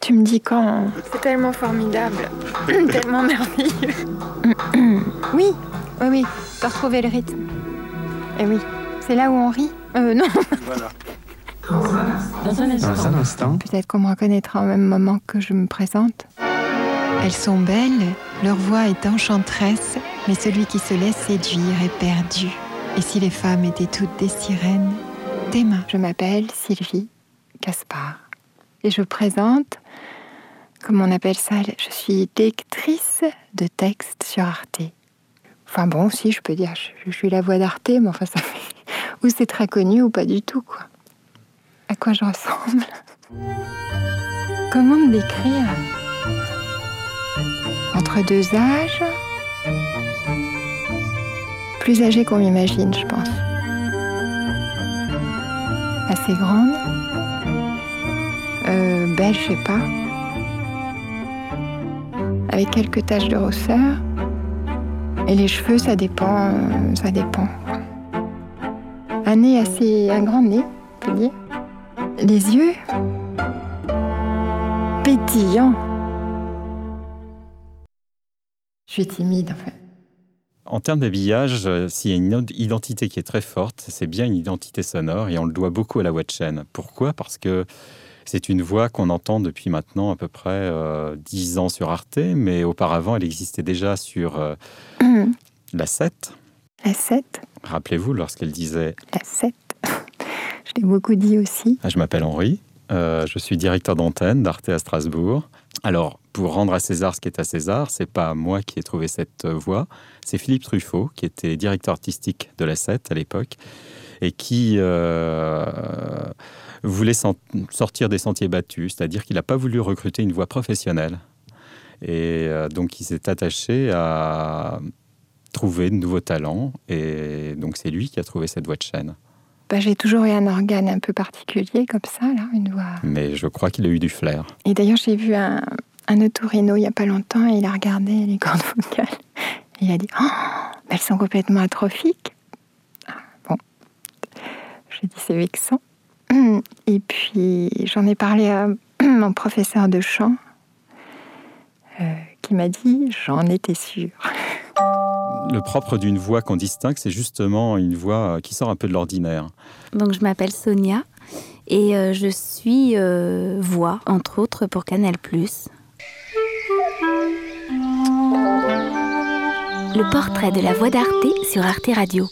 Tu me dis quand C'est tellement formidable, tellement merveilleux. oui, oui, oui, de retrouver le rythme. Et oui, c'est là où on rit. Euh, non. Voilà. Dans un instant. Peut-être qu'on me reconnaîtra au même moment que je me présente. Elles sont belles, leur voix est enchanteresse, mais celui qui se laisse séduire est perdu. Et si les femmes étaient toutes des sirènes Tes mains. Je m'appelle Sylvie Caspar. Et je présente, comme on appelle ça, je suis lectrice de textes sur Arte. Enfin bon, si, je peux dire, je, suis la voix d'Arte, mais enfin ça fait... Ou c'est très connu ou pas du tout, quoi. À quoi je ressemble? Comment me décrire? Entre deux âges? Plus âgée qu'on m'imagine, je pense. Assez grande euh, Belle, je sais pas. Avec quelques taches de rousseur. Et les cheveux, ça dépend. Euh, ça dépend. Un nez assez. un grand nez, on peut dire. Les yeux pétillants. Je suis timide en fait. En termes d'habillage, euh, s'il y a une identité qui est très forte, c'est bien une identité sonore et on le doit beaucoup à la chaîne. Pourquoi? Parce que c'est une voix qu'on entend depuis maintenant à peu près euh, dix 10 ans sur Arte, mais auparavant elle existait déjà sur euh, la 7. La 7 Rappelez-vous lorsqu'elle disait La 7 je l'ai beaucoup dit aussi. Ah, je m'appelle Henri. Euh, je suis directeur d'antenne d'Arte à Strasbourg. Alors, pour rendre à César ce qui est à César, c'est pas moi qui ai trouvé cette voix, c'est Philippe Truffaut, qui était directeur artistique de la 7 à l'époque, et qui euh, voulait sortir des sentiers battus, c'est-à-dire qu'il n'a pas voulu recruter une voix professionnelle. Et euh, donc, il s'est attaché à trouver de nouveaux talents, et donc c'est lui qui a trouvé cette voix de chaîne. Bah, j'ai toujours eu un organe un peu particulier comme ça, là, une voix. Mais je crois qu'il a eu du flair. Et d'ailleurs, j'ai vu un, un otorino il n'y a pas longtemps et il a regardé les cordes vocales. il a dit oh, elles sont complètement atrophiques. J'ai dit c'est vexant. Et puis j'en ai parlé à mon professeur de chant euh, qui m'a dit j'en étais sûre. Le propre d'une voix qu'on distingue, c'est justement une voix qui sort un peu de l'ordinaire. Donc je m'appelle Sonia et euh, je suis euh, voix, entre autres, pour Canal ⁇ Le portrait de la voix d'Arte sur Arte Radio.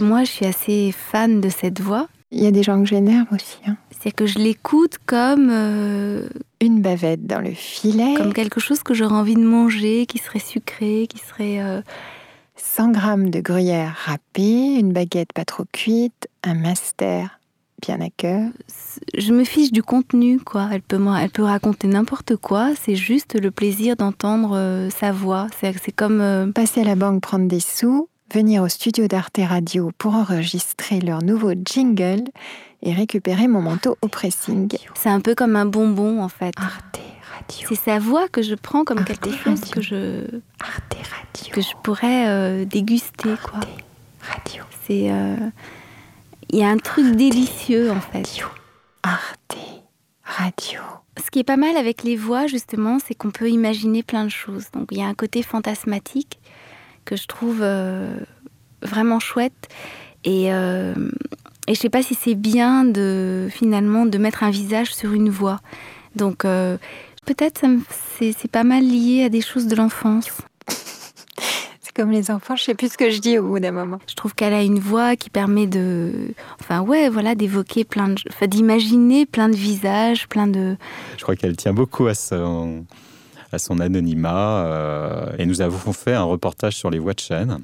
Moi, je suis assez fan de cette voix. Il y a des gens que j'énerve aussi. Hein. C'est que je l'écoute comme, euh, une bavette dans le filet. Comme quelque chose que j'aurais envie de manger, qui serait sucré, qui serait... 100 euh, grammes de gruyère râpée, une baguette pas trop cuite, un master bien à cœur. Je me fiche du contenu, quoi. Elle peut, elle peut raconter n'importe quoi. C'est juste le plaisir d'entendre euh, sa voix. C'est comme... Euh, Passer à la banque prendre des sous, venir au studio d'Arte Radio pour enregistrer leur nouveau jingle et récupérer mon manteau au pressing. C'est un peu comme un bonbon en fait. Arte Radio. C'est sa voix que je prends comme quelque chose que je Arte Radio. que je pourrais euh, déguster Arte quoi. Radio. C'est euh, il y a un truc délicieux en fait. Arte Radio. Ce qui est pas mal avec les voix justement, c'est qu'on peut imaginer plein de choses. Donc il y a un côté fantasmatique que je trouve euh, vraiment chouette et et je sais pas si c'est bien de finalement de mettre un visage sur une voix. Donc euh, peut-être c'est pas mal lié à des choses de l'enfance. C'est comme les enfants, je sais plus ce que je dis au bout d'un moment. Je trouve qu'elle a une voix qui permet de, enfin ouais, voilà, d'évoquer plein de, enfin d'imaginer plein de visages, plein de. Je crois qu'elle tient beaucoup à son, à son anonymat. Euh, et nous avons fait un reportage sur les voix de chaîne.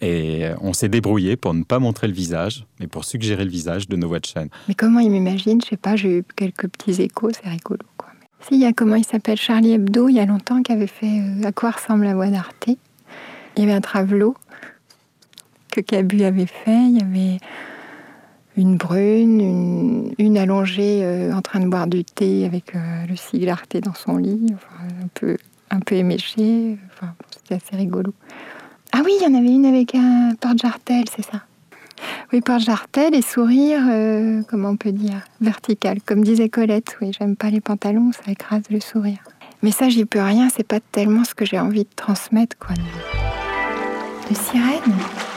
Et on s'est débrouillé pour ne pas montrer le visage, mais pour suggérer le visage de nos voix de chaîne. Mais comment il m'imagine Je sais pas, j'ai eu quelques petits échos, c'est rigolo. Si, il y a comment il s'appelle Charlie Hebdo, il y a longtemps, qui avait fait euh, À quoi ressemble la voix d'Arte. Il y avait un travelot que Cabu avait fait. Il y avait une brune, une, allongée euh, en train de boire du thé avec euh, le sigle Arte dans son lit, un, peu, un C'était assez rigolo. Ah oui, il y en avait une avec un porte-jartel, c'est ça. Oui, par jartel et sourire, euh, comment on peut dire, vertical. Comme disait Colette, oui, j'aime pas les pantalons, ça écrase le sourire. Mais ça, j'y peux rien, c'est pas tellement ce que j'ai envie de transmettre, quoi. De sirènes.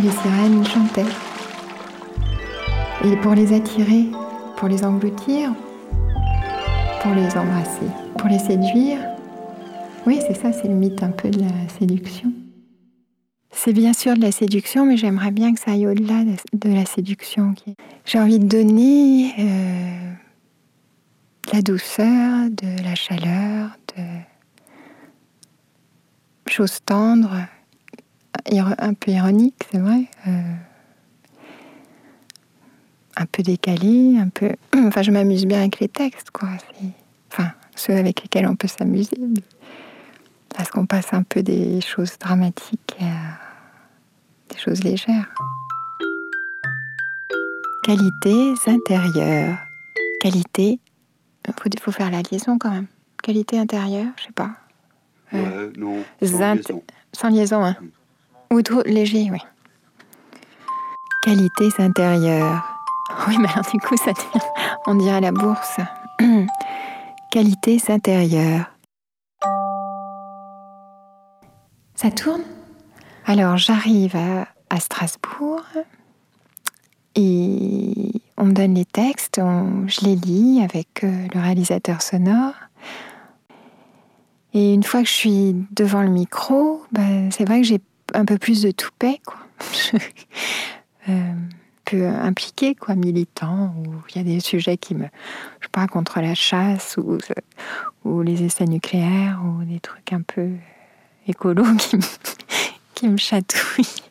Les sirènes chantaient. Et pour les attirer, pour les engloutir, pour les embrasser, pour les séduire. Oui, c'est ça, c'est le mythe un peu de la séduction. C'est bien sûr de la séduction, mais j'aimerais bien que ça aille au-delà de la séduction. J'ai envie de donner euh, de la douceur, de la chaleur, de choses tendres, un peu ironiques, c'est vrai. Euh, un peu décalé, un peu. Enfin, je m'amuse bien avec les textes, quoi. Enfin, ceux avec lesquels on peut s'amuser. Parce qu'on passe un peu des choses dramatiques à des choses légères. Qualités intérieures. Qualité. Il faut, faire la liaison quand même. Qualité intérieure, je sais pas. Euh, ouais, non. Sans liaison. Sans liaison, hein. Ou trop léger, oui. Qualités intérieures. Oui, mais alors du coup, ça devient, on dirait la bourse. Qualités intérieures. Ça tourne? Alors, j'arrive à, Strasbourg et on me donne les textes, je les lis avec euh, le réalisateur sonore. Et une fois que je suis devant le micro, ben, c'est vrai que j'ai un peu plus de toupet, quoi. euh, peu impliqué, quoi, militant, où il y a des sujets qui me, je sais pas, contre la chasse ou, ou les essais nucléaires ou des trucs un peu écolo qui me, qui me chatouillent.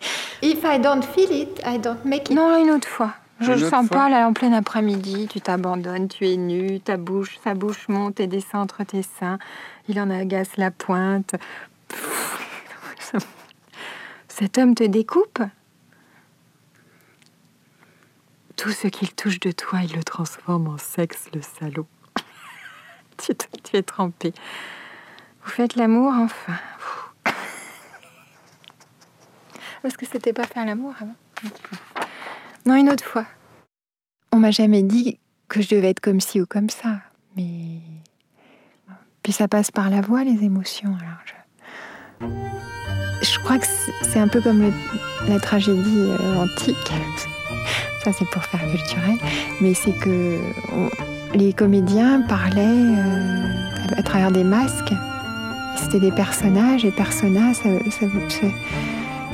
If I don't feel it, I don't make it. Non, une autre fois. Je ne sens pas là en plein après-midi, tu t'abandonnes, tu es nu, ta bouche, sa bouche monte et descend entre tes seins, il en agace la pointe. Cet homme te découpe Tout ce qu'il touche de toi, il le transforme en sexe, le salaud. tu, es trempé. Vous faites l'amour enfin. Parce que c'était pas faire l'amour avant. Non, une autre fois. On m'a jamais dit que je devais être comme ci ou comme ça. Mais. Puis ça passe par la voix, les émotions. Alors je, je crois que c'est un peu comme la tragédie euh, antique. Ça, c'est pour faire culturel. Mais c'est que les comédiens parlaient euh, à travers des masques. C'était des personnages, et personnages, ça,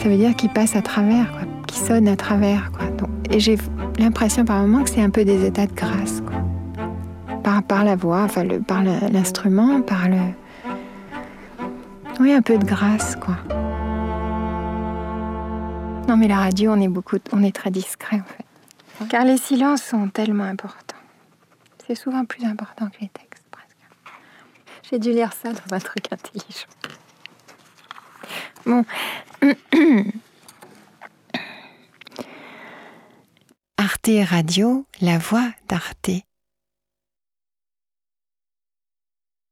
veut dire qu'ils passent à travers, quoi, qu'ils sonnent à travers. Et j'ai l'impression par moments que c'est un peu des états de grâce. Par, la voix, enfin, par l'instrument, par le. Oui, un peu de grâce, quoi. Non, mais la radio, on est beaucoup, on est très discret en fait. Car les silences sont tellement importants. C'est souvent plus important que les textes, presque. J'ai dû lire ça dans un truc intelligent. Bon. Arte Radio, la voix d'Arte.